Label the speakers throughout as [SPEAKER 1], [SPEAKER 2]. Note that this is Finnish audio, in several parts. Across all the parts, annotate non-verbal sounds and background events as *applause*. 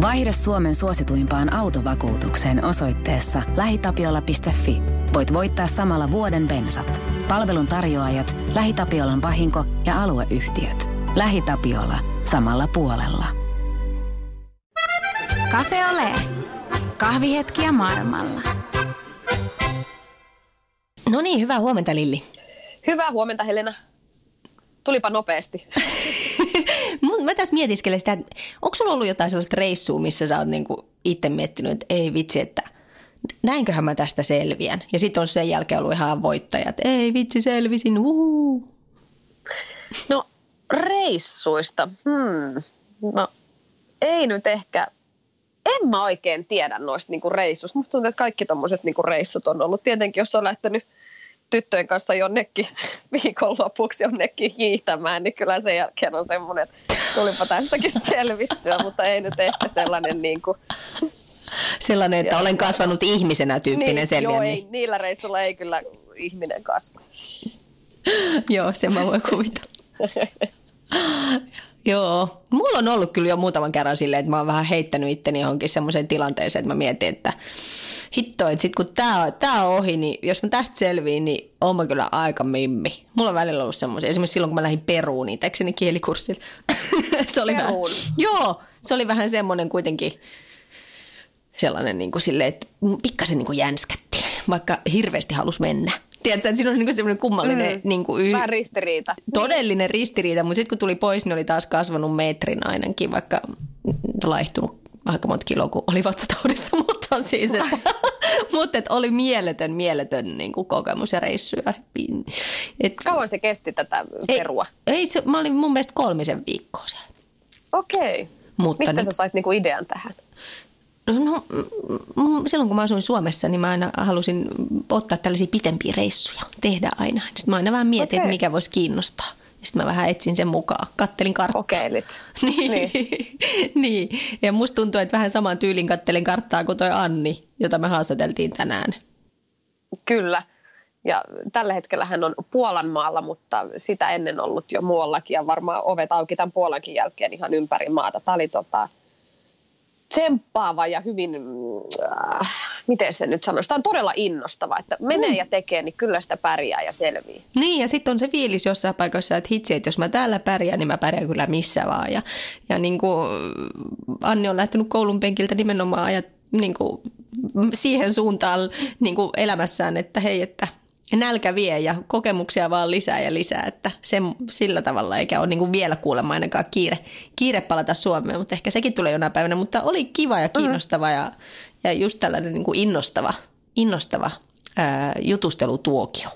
[SPEAKER 1] Vaihda Suomen suosituimpaan autovakuutukseen osoitteessa lähitapiola.fi. Voit voittaa samalla vuoden bensat. Palvelun tarjoajat, LähiTapiolan vahinko ja alueyhtiöt. LähiTapiola. Samalla puolella.
[SPEAKER 2] Cafe Ole. Kahvihetkiä maailmalla.
[SPEAKER 3] No niin, hyvää huomenta Lilli.
[SPEAKER 4] Hyvää huomenta Helena. Tulipa nopeasti. *laughs*
[SPEAKER 3] Mä tässä mietiskelen sitä, että onko sulla ollut jotain sellaista reissua, missä sä oot niinku itse miettinyt, että ei vitsi, että näinköhän mä tästä selviän. Ja sitten on sen jälkeen ollut ihan voittajat. Ei vitsi, selvisin, uhuu.
[SPEAKER 4] No reissuista, hmm. no ei nyt ehkä, en mä oikein tiedä noista niinku reissuista. Musta tuntuu, että kaikki tommoset niinku reissut on ollut. Tietenkin, jos on lähtenyt tyttöjen kanssa jonnekin *laughs* viikonlopuksi jonnekin hiihtämään, niin kyllä sen jälkeen on semmoinen, että tulipa tästäkin *laughs* selvittyä, mutta ei nyt ehkä sellainen niin kuin...
[SPEAKER 3] Sellainen, että olen kasvanut ihmisenä tyyppinen
[SPEAKER 4] niin,
[SPEAKER 3] selviä.
[SPEAKER 4] Joo, ei, niillä reissuilla ei kyllä ihminen kasva. *laughs*
[SPEAKER 3] joo, se mä voin kuvitella. Joo, mulla on ollut kyllä jo muutaman kerran silleen, että mä oon vähän heittänyt itteni johonkin semmoiseen tilanteeseen, että mä mietin, että hitto, että sit kun tää on, tää on ohi, niin jos mä tästä selviin, niin oon mä kyllä aika mimmi. Mulla on välillä ollut semmoisia, esimerkiksi silloin kun mä lähdin Peruun, tekseni kielikurssille. *laughs* se oli vähän, joo, se oli vähän semmoinen kuitenkin sellainen niin kuin silleen, että pikkasen niin kuin jänskätti, vaikka hirveästi halus mennä. Tiedätkö, että siinä on niin semmoinen kummallinen... Mm. Niin kuin
[SPEAKER 4] yh... Vähän ristiriita.
[SPEAKER 3] Todellinen ristiriita, mutta sitten kun tuli pois, niin oli taas kasvanut metrin ainakin, vaikka laihtunut aika monta kiloa, kun oli vatsataudissa, *laughs* mutta siis, että, *laughs* mutta että oli mieletön, mieletön niin kuin kokemus ja reissu.
[SPEAKER 4] Et, Kauan se kesti tätä perua?
[SPEAKER 3] Ei, ei se, mä olin mun mielestä kolmisen viikkoa siellä.
[SPEAKER 4] Okei. Mutta Mistä nyt, sä sait niinku idean tähän?
[SPEAKER 3] No, silloin kun mä asuin Suomessa, niin mä aina halusin ottaa tällaisia pitempiä reissuja, tehdä aina. Sitten mä aina vähän mietin, okay. että mikä voisi kiinnostaa. Sitten mä vähän etsin sen mukaan. Kattelin karttaa.
[SPEAKER 4] Kokeilit. *laughs*
[SPEAKER 3] niin. niin. niin. Ja musta tuntuu, että vähän saman tyylin kattelin karttaa kuin toi Anni, jota me haastateltiin tänään.
[SPEAKER 4] Kyllä. Ja tällä hetkellä hän on Puolan maalla, mutta sitä ennen ollut jo muuallakin ja varmaan ovet auki tämän Puolankin jälkeen ihan ympäri maata. Tämä oli tota, tsemppaava ja hyvin, äh, miten se nyt sanoisi, tämä on todella innostava, että menee mm. ja tekee, niin kyllä sitä pärjää ja selvii.
[SPEAKER 3] Niin ja sitten on se fiilis jossain paikassa, että hitsi, että jos mä täällä pärjään, niin mä pärjään kyllä missä vaan. Ja, ja niin kuin Anni on lähtenyt koulun penkiltä nimenomaan ajat, niin kuin siihen suuntaan niin kuin elämässään, että hei, että nälkä vie ja kokemuksia vaan lisää ja lisää, että sen, sillä tavalla eikä ole niin kuin vielä kuulemma ainakaan kiire, kiire palata Suomeen, mutta ehkä sekin tulee jonain päivänä, mutta oli kiva ja kiinnostava mm. ja, ja just tällainen niin kuin innostava, innostava ää, jutustelutuokio.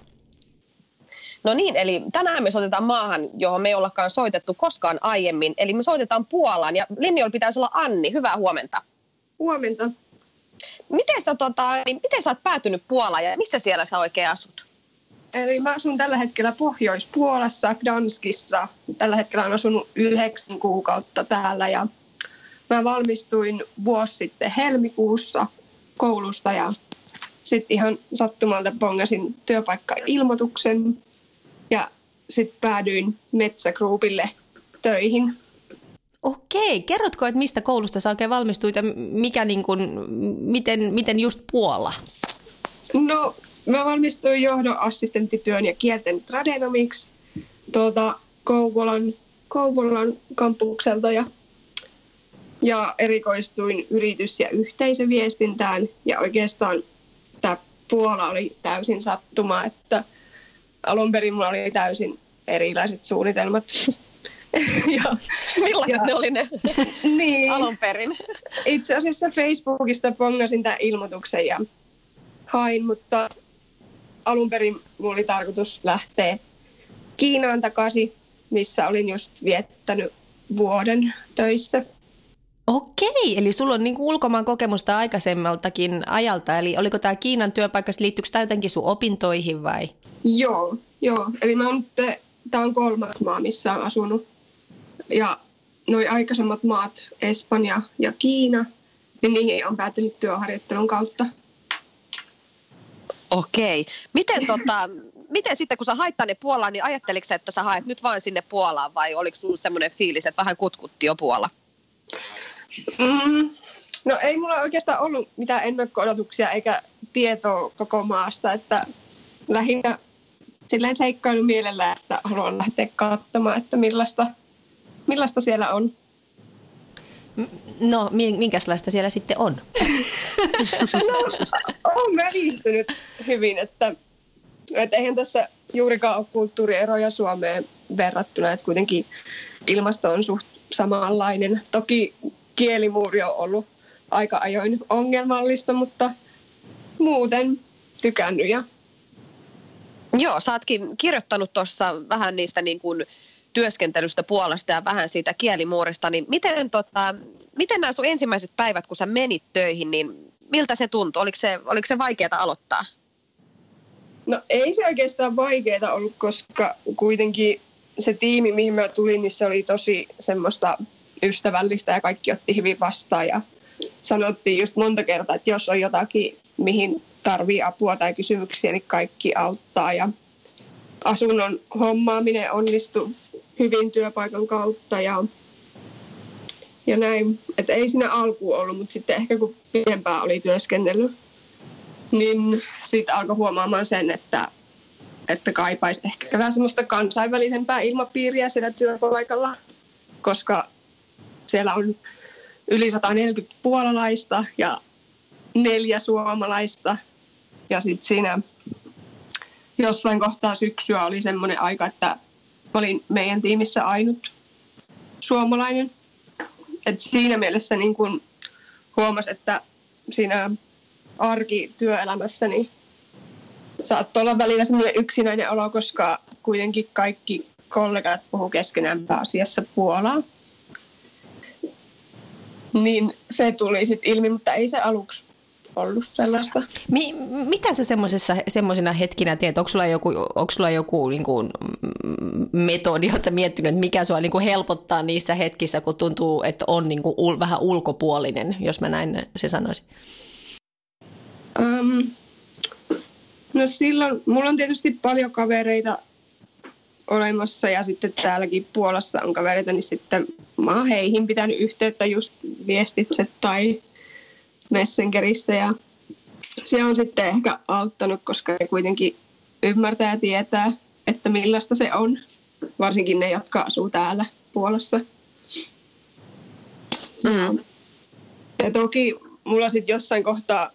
[SPEAKER 4] No niin, eli tänään me soitetaan maahan, johon me ei ollakaan soitettu koskaan aiemmin. Eli me soitetaan Puolaan ja linjoilla pitäisi olla Anni. Hyvää huomenta.
[SPEAKER 5] Huomenta.
[SPEAKER 4] Miten sä, tota, niin miten sä oot päätynyt Puolaan ja missä siellä sä oikein asut?
[SPEAKER 5] Eli mä asun tällä hetkellä Pohjois-Puolassa, Gdanskissa. Tällä hetkellä olen asunut yhdeksän kuukautta täällä ja mä valmistuin vuosi sitten helmikuussa koulusta ja sitten ihan sattumalta pongasin työpaikka-ilmoituksen ja sitten päädyin Metsägruupille töihin
[SPEAKER 3] Okei, kerrotko, että mistä koulusta sä oikein valmistuit ja mikä niin kuin, miten, miten just Puola?
[SPEAKER 5] No, mä valmistuin johdon assistenttityön ja kielten tradenomiksi tuolta Kouvolan, Kouvolan kampukselta ja, ja erikoistuin yritys- ja yhteisöviestintään ja oikeastaan tämä Puola oli täysin sattuma, että alun perin mulla oli täysin erilaiset suunnitelmat *laughs*
[SPEAKER 4] ja, Millaiset ja, ne oli ne *laughs* niin, alun perin?
[SPEAKER 5] Itse asiassa Facebookista pongasin tämän ilmoituksen ja hain, mutta alun perin mulla oli tarkoitus lähteä Kiinaan takaisin, missä olin just viettänyt vuoden töissä.
[SPEAKER 3] Okei, eli sulla on niinku ulkomaan kokemusta aikaisemmaltakin ajalta, eli oliko tämä Kiinan työpaikka, liittyykö tämä jotenkin sun opintoihin vai?
[SPEAKER 5] Joo, joo. Eli mä on, tämä on kolmas maa, missä olen asunut ja nuo aikaisemmat maat, Espanja ja Kiina, niin niihin on päätynyt työharjoittelun kautta.
[SPEAKER 4] Okei. Miten, tota, miten sitten, kun sä hait tänne Puolaan, niin ajatteliko että sä haet nyt vain sinne Puolaan vai oliko sulla semmoinen fiilis, että vähän kutkutti jo Puola?
[SPEAKER 5] Mm, no ei mulla oikeastaan ollut mitään ennakko-odotuksia eikä tietoa koko maasta, että lähinnä silleen seikkailu mielellä, että haluan lähteä katsomaan, että millaista, millaista siellä on.
[SPEAKER 3] No, minkälaista siellä sitten on? *laughs*
[SPEAKER 5] no, on mä viihtynyt hyvin, että, että eihän tässä juurikaan ole kulttuurieroja Suomeen verrattuna, että kuitenkin ilmasto on suht samanlainen. Toki kielimuuri on ollut aika ajoin ongelmallista, mutta muuten tykännyt ja
[SPEAKER 4] Joo, sä ootkin kirjoittanut tuossa vähän niistä niin kuin työskentelystä puolesta ja vähän siitä kielimuurista, niin miten, tota, miten nämä sun ensimmäiset päivät, kun sä menit töihin, niin miltä se tuntui? Oliko se, oliko se vaikeaa aloittaa?
[SPEAKER 5] No ei se oikeastaan vaikeaa ollut, koska kuitenkin se tiimi, mihin mä tulin, niin se oli tosi semmoista ystävällistä ja kaikki otti hyvin vastaan ja sanottiin just monta kertaa, että jos on jotakin, mihin tarvii apua tai kysymyksiä, niin kaikki auttaa ja asunnon hommaaminen onnistui hyvin työpaikan kautta ja, ja näin. Että ei siinä alku ollut, mutta sitten ehkä kun pidempään oli työskennellyt, niin sitten alkoi huomaamaan sen, että, että kaipaisi ehkä vähän semmoista kansainvälisempää ilmapiiriä siellä työpaikalla, koska siellä on yli 140 puolalaista ja neljä suomalaista. Ja sitten siinä jossain kohtaa syksyä oli semmoinen aika, että olin meidän tiimissä ainut suomalainen. Et siinä mielessä niin kun huomasi, että siinä arkityöelämässä niin saattoi olla välillä semmoinen yksinäinen olo, koska kuitenkin kaikki kollegat puhuu keskenään pääasiassa Puolaa. Niin se tuli sitten ilmi, mutta ei se aluksi ollut sellaista.
[SPEAKER 3] Mi- mitä sä semmoisena hetkinä teet? Onko sulla joku, onko sulla joku niin kuin, metodi, oletko miettinyt, että mikä sua niin kuin helpottaa niissä hetkissä, kun tuntuu, että on niin kuin ul- vähän ulkopuolinen, jos mä näin se sanoisin?
[SPEAKER 5] Um, no silloin, mulla on tietysti paljon kavereita olemassa ja sitten täälläkin Puolassa on kavereita, niin sitten mä oon heihin pitänyt yhteyttä just viestitse tai Messengerissä ja se on sitten ehkä auttanut, koska ne kuitenkin ymmärtää ja tietää, että millaista se on, varsinkin ne, jotka asuu täällä Puolassa. Mm. Ja toki mulla sitten jossain kohtaa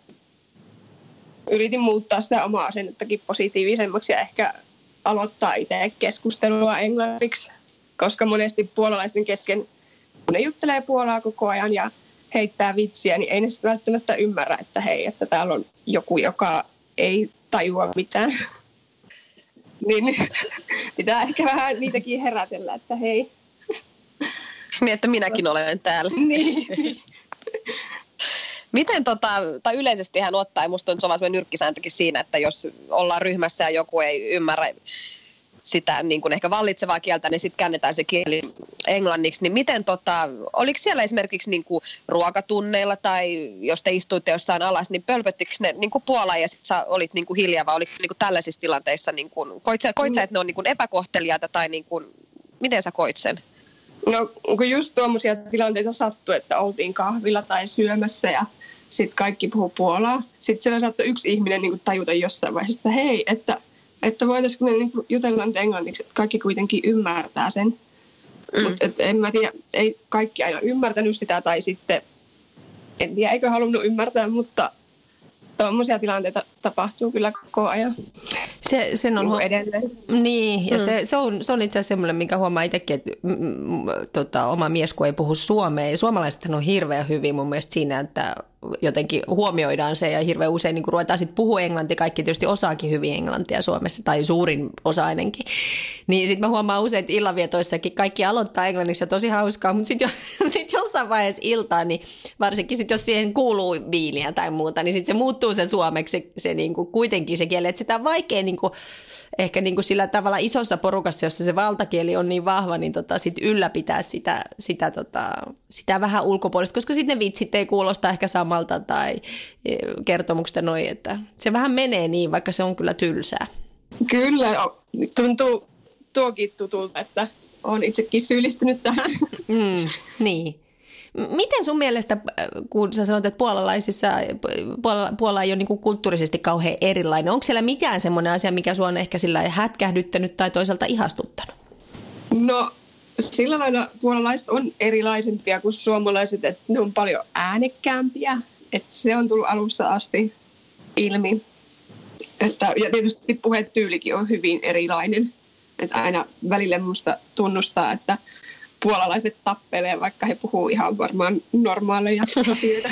[SPEAKER 5] yritin muuttaa sitä omaa asennettakin positiivisemmaksi ja ehkä aloittaa itse keskustelua englanniksi, koska monesti puolalaisten kesken, kun ne juttelee puolaa koko ajan ja heittää vitsiä, niin ei ne välttämättä ymmärrä, että hei, että täällä on joku, joka ei tajua mitään. *laughs* niin *laughs* pitää ehkä vähän niitäkin herätellä, että hei.
[SPEAKER 4] Niin, että minäkin olen täällä. *laughs*
[SPEAKER 5] niin.
[SPEAKER 4] Miten tota, tai yleisesti hän ottaa, ja musta on se nyrkkisääntökin siinä, että jos ollaan ryhmässä ja joku ei ymmärrä sitä niin kuin ehkä vallitsevaa kieltä, niin sitten käännetään se kieli englanniksi. Niin miten, tota, oliko siellä esimerkiksi niin kuin ruokatunneilla tai jos te istuitte jossain alas, niin pölpöttikö ne niin kuin Puola ja sä olit niin kuin hiljaa vai oliko niin kuin tällaisissa tilanteissa, niin kuin, koit, sä, koit sä, että ne on niin kuin epäkohteliaita tai niin kuin, miten sä koit sen?
[SPEAKER 5] No kun just tuommoisia tilanteita sattui, että oltiin kahvilla tai syömässä ja sitten kaikki puhuu puolaa. Sitten siellä saattoi yksi ihminen niin kuin tajuta jossain vaiheessa, että hei, että että voitaisiinko me niin jutella nyt englanniksi, että kaikki kuitenkin ymmärtää sen. Mm. Mutta en mä tiedä, ei kaikki aina ymmärtänyt sitä tai sitten en tiedä, eikö halunnut ymmärtää, mutta tuommoisia tilanteita tapahtuu kyllä koko ajan.
[SPEAKER 3] Se, sen on
[SPEAKER 5] niin edelleen.
[SPEAKER 3] Niin, ja mm. se, se, on, se on itse asiassa semmoinen, minkä huomaa itsekin, että mm, mm, tota, oma mies, kun ei puhu suomea, suomalaiset on hirveän hyvin mun mielestä siinä, että jotenkin huomioidaan se ja hirveän usein niin ruvetaan sitten puhua englantia, kaikki tietysti osaakin hyvin englantia Suomessa tai suurin osa ainakin. Niin sitten mä huomaan usein, että illanvietoissakin kaikki aloittaa englanniksi ja tosi hauskaa, mutta sitten jo, *laughs* sit jossain vaiheessa iltaa, niin varsinkin sit jos siihen kuuluu viiniä tai muuta, niin sitten se muuttuu se suomeksi se, se niin kuin kuitenkin se kieli, että sitä on vaikea niin kuin ehkä niin kuin sillä tavalla isossa porukassa, jossa se valtakieli on niin vahva, niin tota sit ylläpitää sitä, sitä, tota, sitä vähän ulkopuolista, koska sitten ne vitsit ei kuulosta ehkä samalta tai e, kertomuksesta noin, että se vähän menee niin, vaikka se on kyllä tylsää.
[SPEAKER 5] Kyllä, tuntuu tuokin tutulta, että olen itsekin syyllistynyt tähän.
[SPEAKER 3] Mm, niin. Miten sun mielestä, äh, kun sä sanot, että puolalaisissa, Puola, Puola ei ole niin kulttuurisesti kauhean erilainen, onko siellä mikään semmoinen asia, mikä sua on ehkä sillä hätkähdyttänyt tai toisaalta ihastuttanut?
[SPEAKER 5] No sillä lailla puolalaiset on erilaisempia kuin suomalaiset, että ne on paljon äänekkäämpiä. Että se on tullut alusta asti ilmi. Että, ja tietysti puhetyylikin on hyvin erilainen. Että aina välillä musta tunnustaa, että puolalaiset tappelee, vaikka he puhuu ihan varmaan normaaleja asioita.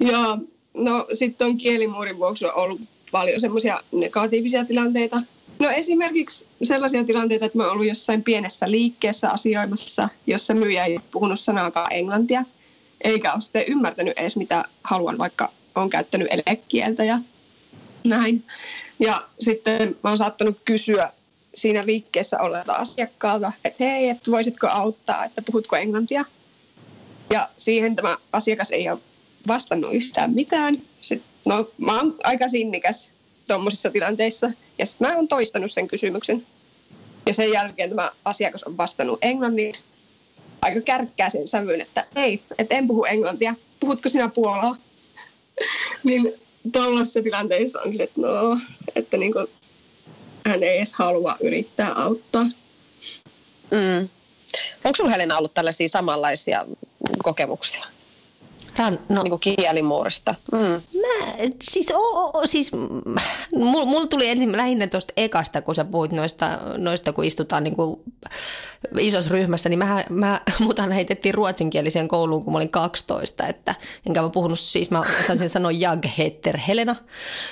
[SPEAKER 5] *laughs* ja no sitten on kielimuurin vuoksi on ollut paljon semmoisia negatiivisia tilanteita. No esimerkiksi sellaisia tilanteita, että mä oon ollut jossain pienessä liikkeessä asioimassa, jossa myyjä ei puhunut sanaakaan englantia, eikä ole sitten ymmärtänyt edes mitä haluan, vaikka on käyttänyt elekieltä ja näin. Ja sitten mä oon saattanut kysyä siinä liikkeessä olleelta asiakkaalta, että hei, että voisitko auttaa, että puhutko englantia. Ja siihen tämä asiakas ei ole vastannut yhtään mitään. Sitten, no, mä oon aika sinnikäs tuommoisissa tilanteissa. Ja sitten mä oon toistanut sen kysymyksen. Ja sen jälkeen tämä asiakas on vastannut englanniksi aika kärkkää sen sävyyn, että ei, että en puhu englantia. Puhutko sinä puolaa? *laughs* niin tuollaisessa tilanteessa on että no, että niin kuin, hän ei edes halua yrittää auttaa.
[SPEAKER 4] Mm. Onko sinulla Helena ollut tällaisia samanlaisia kokemuksia?
[SPEAKER 3] Ran, no.
[SPEAKER 4] niin kuin kielimuurista.
[SPEAKER 3] Mm. Mä, siis, o, o, siis mulla mul tuli ensin lähinnä tuosta ekasta, kun sä puhuit noista, noista kun istutaan niin kuin isossa ryhmässä, niin mä, *laughs* mä, mutan heitettiin ruotsinkieliseen kouluun, kun mä olin 12, että enkä mä puhunut, siis mä osaisin sanoa jag heter Helena,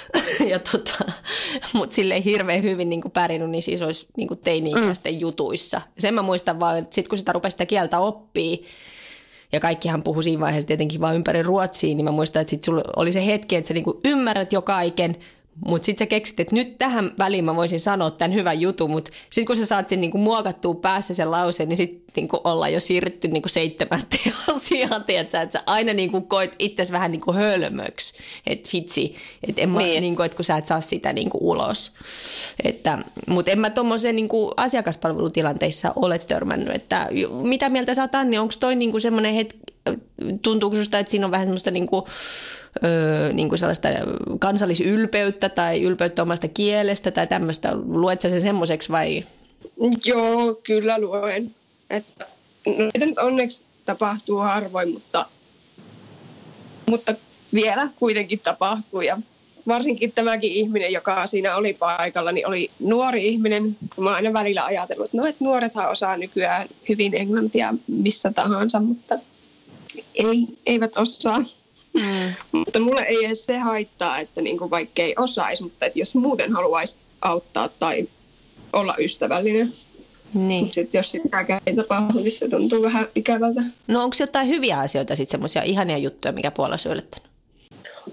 [SPEAKER 3] *laughs* ja tota, mutta silleen hirveän hyvin niin kuin pärjännyt, niin siis olisi niin kuin teini-ikäisten mm. jutuissa. Sen mä muistan vaan, että sit kun sitä rupesi sitä kieltä oppii, ja kaikkihan puhui siinä vaiheessa tietenkin vain ympäri Ruotsiin, niin mä muistan, että sitten sulla oli se hetki, että sä niinku ymmärrät jo kaiken, mutta sitten sä keksit, että nyt tähän väliin mä voisin sanoa tämän hyvän jutun, mutta sitten kun sä saat sen niinku muokattua päässä sen lauseen, niin sitten niinku ollaan jo siirrytty niinku seitsemänteen *laughs* asiaan, tiedätkö? että sä aina niinku koit itsesi vähän niinku hölmöksi, että vitsi, että niin. niinku, että kun sä et saa sitä niinku ulos. Että, mutta en mä tuommoisen niinku asiakaspalvelutilanteissa ole törmännyt, että mitä mieltä sä oot Anni, onko toi niinku semmoinen hetki, tuntuuko susta, että siinä on vähän semmoista niinku, öö, niin kuin sellaista kansallisylpeyttä tai ylpeyttä omasta kielestä tai tämmöistä. Luet sä sen semmoiseksi vai?
[SPEAKER 5] Joo, kyllä luen. Että, no, että nyt onneksi tapahtuu harvoin, mutta, mutta vielä kuitenkin tapahtuu. Ja varsinkin tämäkin ihminen, joka siinä oli paikalla, niin oli nuori ihminen. Mä aina välillä ajatellut, että no, että nuorethan osaa nykyään hyvin englantia missä tahansa, mutta ei, eivät osaa. Mm. Mutta mulle ei edes se haittaa, että niinku vaikka ei osaisi, mutta että jos muuten haluaisi auttaa tai olla ystävällinen. Niin. Mutta sitten jos sitä ei tapahdu, niin se tuntuu vähän ikävältä.
[SPEAKER 3] No onko jotain hyviä asioita sitten semmoisia ihania juttuja, mikä puolella yllättänyt?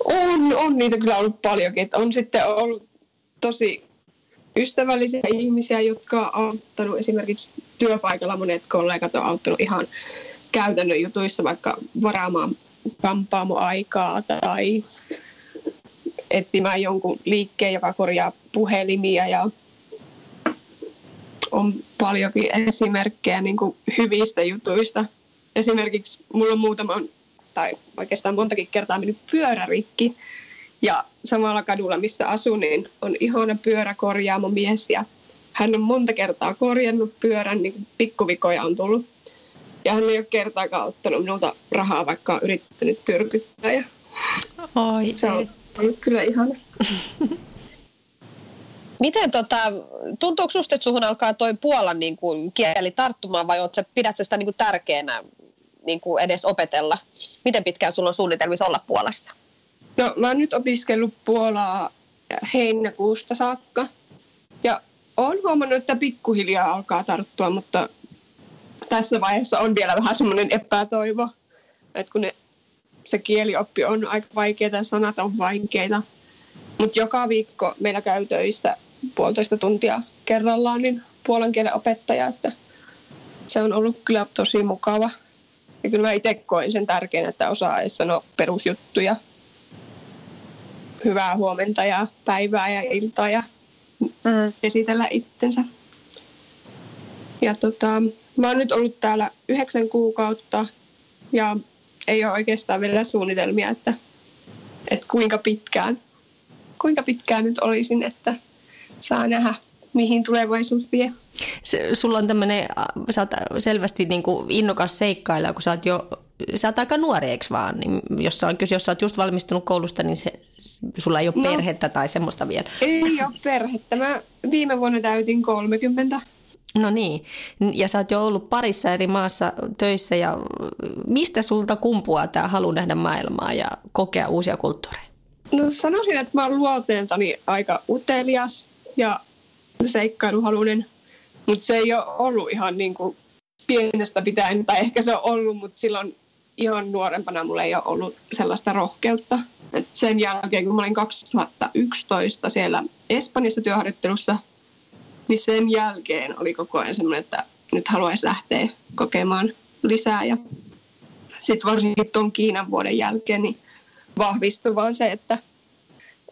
[SPEAKER 5] On, on niitä kyllä ollut paljonkin. Että on sitten ollut tosi ystävällisiä ihmisiä, jotka on auttanut esimerkiksi työpaikalla. Monet kollegat on auttanut ihan käytännön jutuissa vaikka varaamaan kampaamoaikaa tai etsimään jonkun liikkeen, joka korjaa puhelimia ja on paljonkin esimerkkejä niin kuin hyvistä jutuista. Esimerkiksi mulla on muutama, tai oikeastaan montakin kertaa mennyt pyörärikki. Ja samalla kadulla, missä asun, niin on ihana pyöräkorjaamo mies. Ja hän on monta kertaa korjannut pyörän, niin pikkuvikoja on tullut ja hän ei ole kertaakaan ottanut minulta rahaa, vaikka on yrittänyt tyrkyttää. Ja
[SPEAKER 3] Oi,
[SPEAKER 5] se on ollut kyllä ihana. *laughs*
[SPEAKER 4] Miten tota, tuntuuko sinusta, että suhun alkaa toi Puolan niin kuin, kieli tarttumaan vai oot, pidät sitä niin kuin, tärkeänä niin kuin edes opetella? Miten pitkään sulla on suunnitelmissa olla Puolassa?
[SPEAKER 5] No mä oon nyt opiskellut Puolaa heinäkuusta saakka ja olen huomannut, että pikkuhiljaa alkaa tarttua, mutta tässä vaiheessa on vielä vähän semmoinen epätoivo, että kun ne, se kielioppi on aika vaikeaa, sanat on vaikeita. Mutta joka viikko meillä käy töistä puolitoista tuntia kerrallaan niin puolen kielen opettaja, että se on ollut kyllä tosi mukava. Ja kyllä mä itse koin sen tärkeänä, että osaa edes sanoa perusjuttuja. Hyvää huomenta ja päivää ja iltaa ja mm. esitellä itsensä. Ja tota, mä oon nyt ollut täällä yhdeksän kuukautta ja ei ole oikeastaan vielä suunnitelmia, että, että kuinka pitkään, kuinka pitkään nyt olisin, että saa nähdä, mihin tulevaisuus vie.
[SPEAKER 3] Se, sulla on tämmöinen, sä oot selvästi niin kuin innokas seikkailla, kun sä oot jo sä oot aika nuori, eikö vaan? Niin jos, on, jos sä oot just valmistunut koulusta, niin se, sulla ei ole no, perhettä tai semmoista vielä.
[SPEAKER 5] Ei ole perhettä. Mä viime vuonna täytin 30.
[SPEAKER 3] No niin, ja sä oot jo ollut parissa eri maassa töissä ja mistä sulta kumpuaa tämä halu nähdä maailmaa ja kokea uusia kulttuureja?
[SPEAKER 5] No sanoisin, että mä oon luonteeltani aika utelias ja seikkailuhalunen, mutta se ei ole ollut ihan niin kuin pienestä pitäen, tai ehkä se on ollut, mutta silloin ihan nuorempana mulla ei ole ollut sellaista rohkeutta. Et sen jälkeen, kun mä olin 2011 siellä Espanjassa työharjoittelussa, niin sen jälkeen oli koko ajan semmoinen, että nyt haluaisi lähteä kokemaan lisää. Ja sitten varsinkin tuon Kiinan vuoden jälkeen niin vahvistui vaan se, että,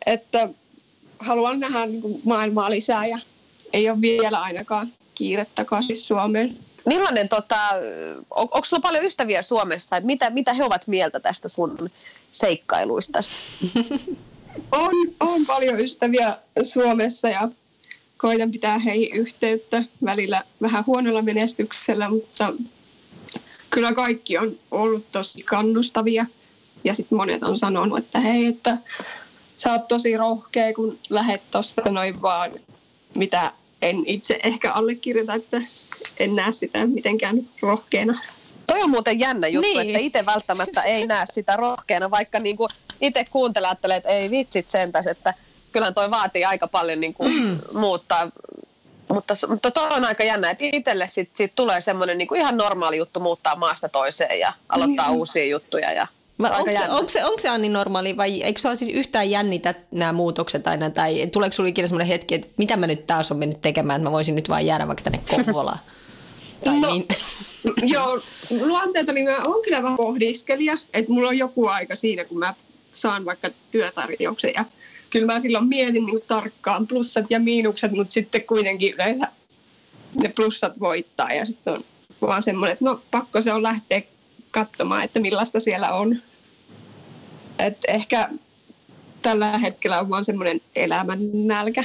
[SPEAKER 5] että haluan nähdä niin maailmaa lisää ja ei ole vielä ainakaan kiire takaisin Suomeen.
[SPEAKER 4] Millainen, tota, on, onko sulla paljon ystäviä Suomessa? Mitä, mitä he ovat mieltä tästä sun seikkailuista? *laughs*
[SPEAKER 5] on, on paljon ystäviä Suomessa ja koitan pitää heihin yhteyttä välillä vähän huonolla menestyksellä, mutta kyllä kaikki on ollut tosi kannustavia. Ja sitten monet on sanonut, että hei, että sä oot tosi rohkea, kun lähet tosta noin vaan, mitä en itse ehkä allekirjoita, että en näe sitä mitenkään rohkeana.
[SPEAKER 4] Toi on muuten jännä juttu, niin. että itse välttämättä ei näe sitä rohkeana, vaikka niinku itse kuuntelee, että ei vitsit sentäs, että kyllähän toi vaatii aika paljon niinku mm. muuttaa. Mutta, mutta toi on aika jännä, että itselle sit, sit tulee semmoinen niinku ihan normaali juttu muuttaa maasta toiseen ja aloittaa niin. uusia juttuja ja
[SPEAKER 3] onko, se, onko, se, onko se Anni normaali vai eikö sinua siis yhtään jännitä nämä muutokset aina tai tuleeko sinulle ikinä sellainen hetki, että mitä mä nyt taas on mennyt tekemään, että mä voisin nyt vain jäädä vaikka tänne Kouvolaan? *laughs*
[SPEAKER 5] tai no, niin. *laughs* joo, luonteelta niin mä oon kyllä vähän pohdiskelija, että mulla on joku aika siinä, kun mä saan vaikka työtarjouksen ja kyllä mä silloin mietin niin tarkkaan plussat ja miinukset, mutta sitten kuitenkin yleensä ne plussat voittaa ja sitten on vaan semmoinen, että no pakko se on lähteä katsomaan, että millaista siellä on. Et ehkä tällä hetkellä on vaan semmoinen elämän nälkä.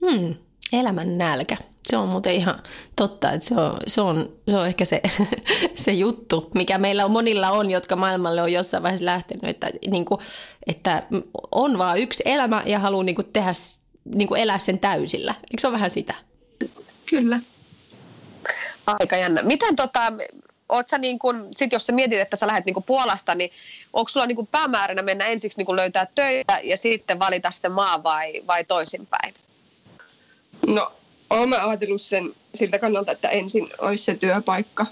[SPEAKER 3] Hmm, elämän nälkä. Se on muuten ihan totta, että se on, se on, se on ehkä se, *laughs* se juttu, mikä meillä on monilla on, jotka maailmalle on jossain vaiheessa lähtenyt, että, niin kuin, että on vaan yksi elämä ja haluaa niin kuin tehdä, niin kuin elää sen täysillä. Eikö se ole vähän sitä?
[SPEAKER 5] Kyllä.
[SPEAKER 4] Aika jännä. Miten tota, oot sä niin kun, sit jos sä mietit, että sä lähdet niin Puolasta, niin onko sulla niin päämääränä mennä ensiksi niin löytää töitä ja sitten valita sitten maa vai, vai toisinpäin?
[SPEAKER 5] No, olen ajatellut sen siltä kannalta, että ensin olisi se työpaikka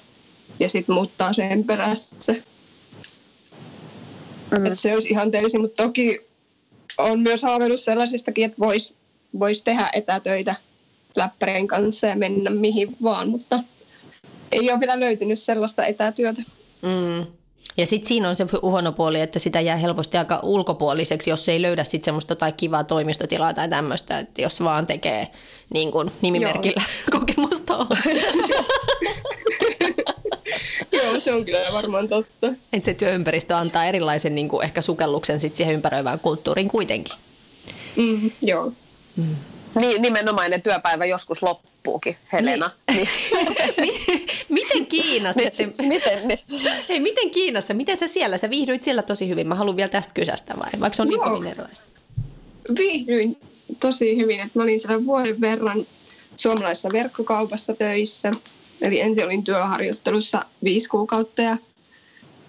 [SPEAKER 5] ja sitten muuttaa sen perässä. Mm. Että se olisi ihan teisi, mutta toki on myös haaveillut sellaisistakin, että voisi vois tehdä etätöitä läppärien kanssa ja mennä mihin vaan, mutta – ei ole vielä löytynyt sellaista etätyötä.
[SPEAKER 3] Mm. Ja sitten siinä on se huono puoli, että sitä jää helposti aika ulkopuoliseksi, jos ei löydä sitten semmoista tai kivaa toimistotilaa tai tämmöistä, että jos vaan tekee niin kuin nimimerkillä Joo. *laughs* kokemusta *laughs*
[SPEAKER 5] Joo, se on kyllä varmaan totta.
[SPEAKER 3] Että se työympäristö antaa erilaisen niin kuin ehkä sukelluksen sit siihen ympäröivään kulttuuriin kuitenkin.
[SPEAKER 5] Mm, joo. Mm.
[SPEAKER 4] Niin, nimenomaan ne työpäivä joskus loppuukin, Helena. Niin.
[SPEAKER 3] niin. *laughs* miten Kiinassa?
[SPEAKER 4] Niin, miten, niin.
[SPEAKER 3] Hei, miten Kiinassa? Miten sä siellä? Sä viihdyit siellä tosi hyvin. Mä haluan vielä tästä kysästä vai? Vaikka se on niin Joo. niin kovin erilaista.
[SPEAKER 5] Viihdyin tosi hyvin. Että mä olin siellä vuoden verran suomalaisessa verkkokaupassa töissä. Eli ensin olin työharjoittelussa viisi kuukautta ja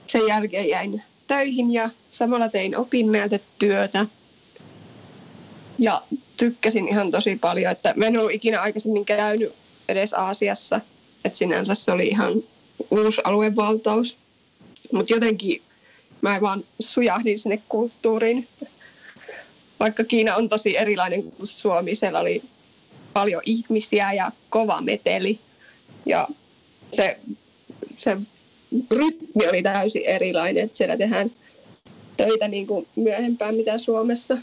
[SPEAKER 5] sen jälkeen jäin töihin ja samalla tein opinnäytetyötä. Ja tykkäsin ihan tosi paljon, että mä en ollut ikinä aikaisemmin käynyt edes Aasiassa. Että sinänsä se oli ihan uusi aluevaltaus. Mutta jotenkin mä vaan sujahdin sinne kulttuuriin. Vaikka Kiina on tosi erilainen kuin Suomi, siellä oli paljon ihmisiä ja kova meteli. Ja se, se rytmi oli täysin erilainen, että siellä tehdään töitä niin kuin myöhempään mitä Suomessa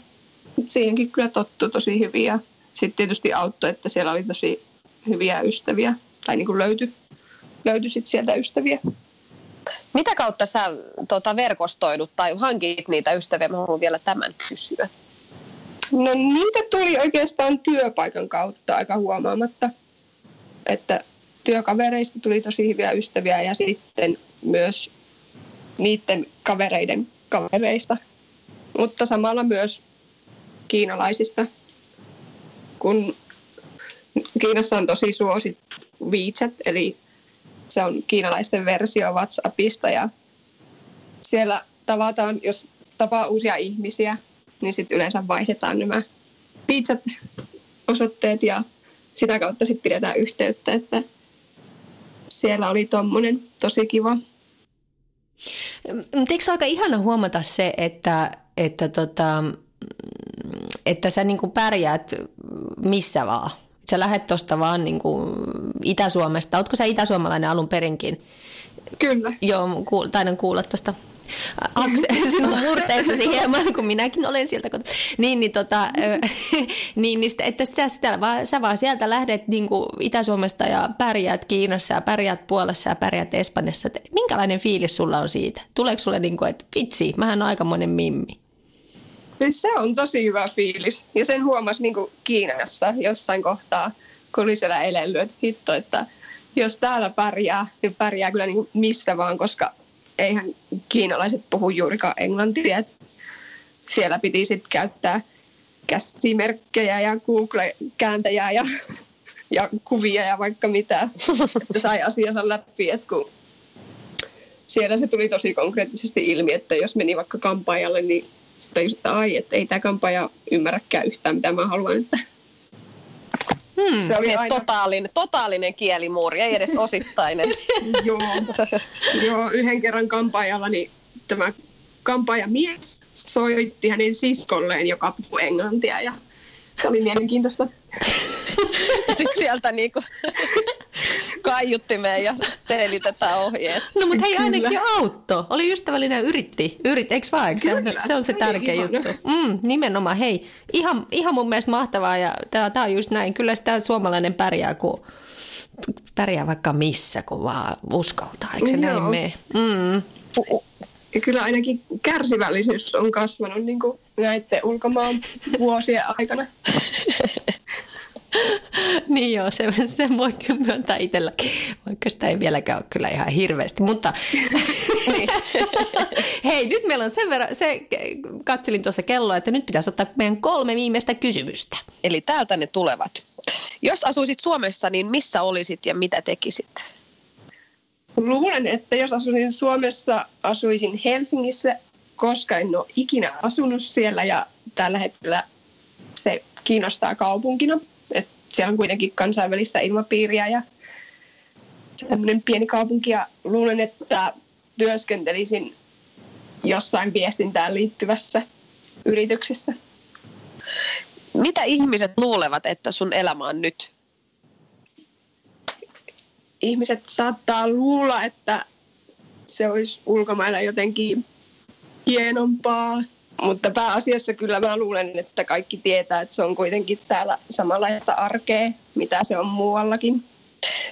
[SPEAKER 5] *laughs* siihenkin kyllä tottu tosi hyvin ja sitten tietysti auttoi, että siellä oli tosi hyviä ystäviä tai niin kuin löytyi, löytyi sit sieltä ystäviä.
[SPEAKER 4] Mitä kautta sä tota, verkostoidut tai hankit niitä ystäviä? Mä haluan vielä tämän kysyä.
[SPEAKER 5] No niitä tuli oikeastaan työpaikan kautta aika huomaamatta, että työkavereista tuli tosi hyviä ystäviä ja sitten myös niiden kavereiden kavereista, mutta samalla myös kiinalaisista, kun Kiinassa on tosi suosittu WeChat, eli se on kiinalaisten versio WhatsAppista ja siellä tavataan, jos tapaa uusia ihmisiä, niin sitten yleensä vaihdetaan nämä WeChat-osoitteet ja sitä kautta sitten pidetään yhteyttä, että siellä oli tommonen tosi kiva.
[SPEAKER 3] Eikö aika ihana huomata se, että, että, tota, että sä niin pärjäät missä vaan? Sä lähdet tuosta vaan niin kuin Itä-Suomesta. Ootko sä itäsuomalainen alun perinkin?
[SPEAKER 5] Kyllä.
[SPEAKER 3] Joo, kuul, taidan kuulla tuosta Akse, *laughs* sinun murteistasi hieman, kun minäkin olen sieltä kotoa. Niin, niin, tota, *laughs* niin, niin että sitä, sitä vaan, sä vaan sieltä lähdet niin kuin Itä-Suomesta ja pärjäät Kiinassa ja pärjäät Puolassa ja pärjäät Espanjassa. Minkälainen fiilis sulla on siitä? Tuleeko sulle niin kuin, että vitsi, mähän on aikamoinen mimmi?
[SPEAKER 5] Se on tosi hyvä fiilis. Ja sen huomasi niin Kiinassa jossain kohtaa, kun oli siellä elellyt, että hitto, että jos täällä pärjää, niin pärjää kyllä niin missä vaan, koska eihän kiinalaiset puhu juurikaan englantia. Siellä piti sitten käyttää käsimerkkejä ja Google-kääntäjää ja, ja kuvia ja vaikka mitä, että sai asiansa läpi. Et kun siellä se tuli tosi konkreettisesti ilmi, että jos meni vaikka kampaajalle, niin sitten että ai, että ei tämä kampaaja ymmärräkään yhtään, mitä mä haluan. Että
[SPEAKER 4] Hmm. Se oli aina... totaalinen, totaalinen kielimuuri, ei edes osittainen. *laughs*
[SPEAKER 5] joo, joo, yhden kerran kampaajalla niin tämä mies soitti hänen siskolleen, joka puhuu englantia ja se oli mielenkiintoista. *laughs*
[SPEAKER 4] Sitten sieltä niinku kaiuttimeen ja selitetään ohjeet.
[SPEAKER 3] No mutta hei ainakin autto. Oli ystävällinen yritti. Yritti, eikö vaan? Se, se on se tärkeä juttu. Mm, nimenomaan. Hei, ihan, ihan mun mielestä mahtavaa ja tämä on just näin. Kyllä sitä suomalainen pärjää, kun pärjää vaikka missä, kun vaan uskaltaa. Eikö se näin mene? Mm.
[SPEAKER 5] Ja kyllä ainakin kärsivällisyys on kasvanut niin kuin näiden ulkomaan vuosien aikana. *laughs* *laughs*
[SPEAKER 3] niin joo, se, se voi kyllä myöntää itselläkin, vaikka sitä ei vieläkään ole kyllä ihan hirveästi. Mutta *laughs* hei, nyt meillä on sen verran, se, katselin tuossa kelloa, että nyt pitäisi ottaa meidän kolme viimeistä kysymystä.
[SPEAKER 4] Eli täältä ne tulevat. Jos asuisit Suomessa, niin missä olisit ja mitä tekisit?
[SPEAKER 5] Luulen, että jos asuisin Suomessa, asuisin Helsingissä, koska en ole ikinä asunut siellä ja tällä hetkellä se kiinnostaa kaupunkina. Siellä on kuitenkin kansainvälistä ilmapiiriä ja semmoinen pieni kaupunki ja luulen, että työskentelisin jossain viestintään liittyvässä yrityksessä.
[SPEAKER 4] Mitä ihmiset luulevat, että sun elämä on nyt?
[SPEAKER 5] Ihmiset saattaa luulla, että se olisi ulkomailla jotenkin hienompaa, mutta pääasiassa kyllä mä luulen, että kaikki tietää, että se on kuitenkin täällä samanlaista arkea, mitä se on muuallakin.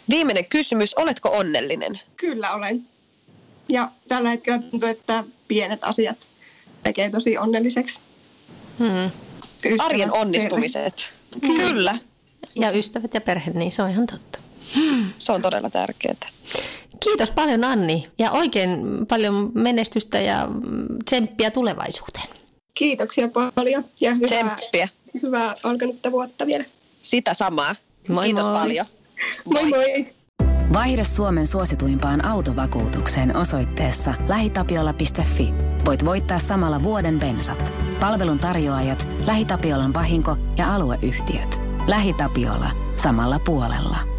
[SPEAKER 4] Viimeinen kysymys, oletko onnellinen?
[SPEAKER 5] Kyllä olen. Ja tällä hetkellä tuntuu, että pienet asiat tekee tosi onnelliseksi.
[SPEAKER 4] Hmm. Ystävät, Arjen onnistumiset. Perhe. Kyllä.
[SPEAKER 3] Ja ystävät ja perhe, niin se on ihan totta.
[SPEAKER 4] Se on todella tärkeää.
[SPEAKER 3] Kiitos paljon Anni ja oikein paljon menestystä ja tsemppiä tulevaisuuteen.
[SPEAKER 5] Kiitoksia paljon ja hyvää,
[SPEAKER 4] tsemppiä.
[SPEAKER 5] hyvää alkanutta vuotta vielä.
[SPEAKER 4] Sitä samaa.
[SPEAKER 3] Moi
[SPEAKER 4] Kiitos
[SPEAKER 3] moi.
[SPEAKER 4] paljon.
[SPEAKER 5] Moi moi. moi.
[SPEAKER 1] Vaihda Suomen suosituimpaan autovakuutukseen osoitteessa lähitapiola.fi. Voit voittaa samalla vuoden bensat. Palvelun tarjoajat, LähiTapiolan vahinko ja alueyhtiöt. LähiTapiola. Samalla puolella.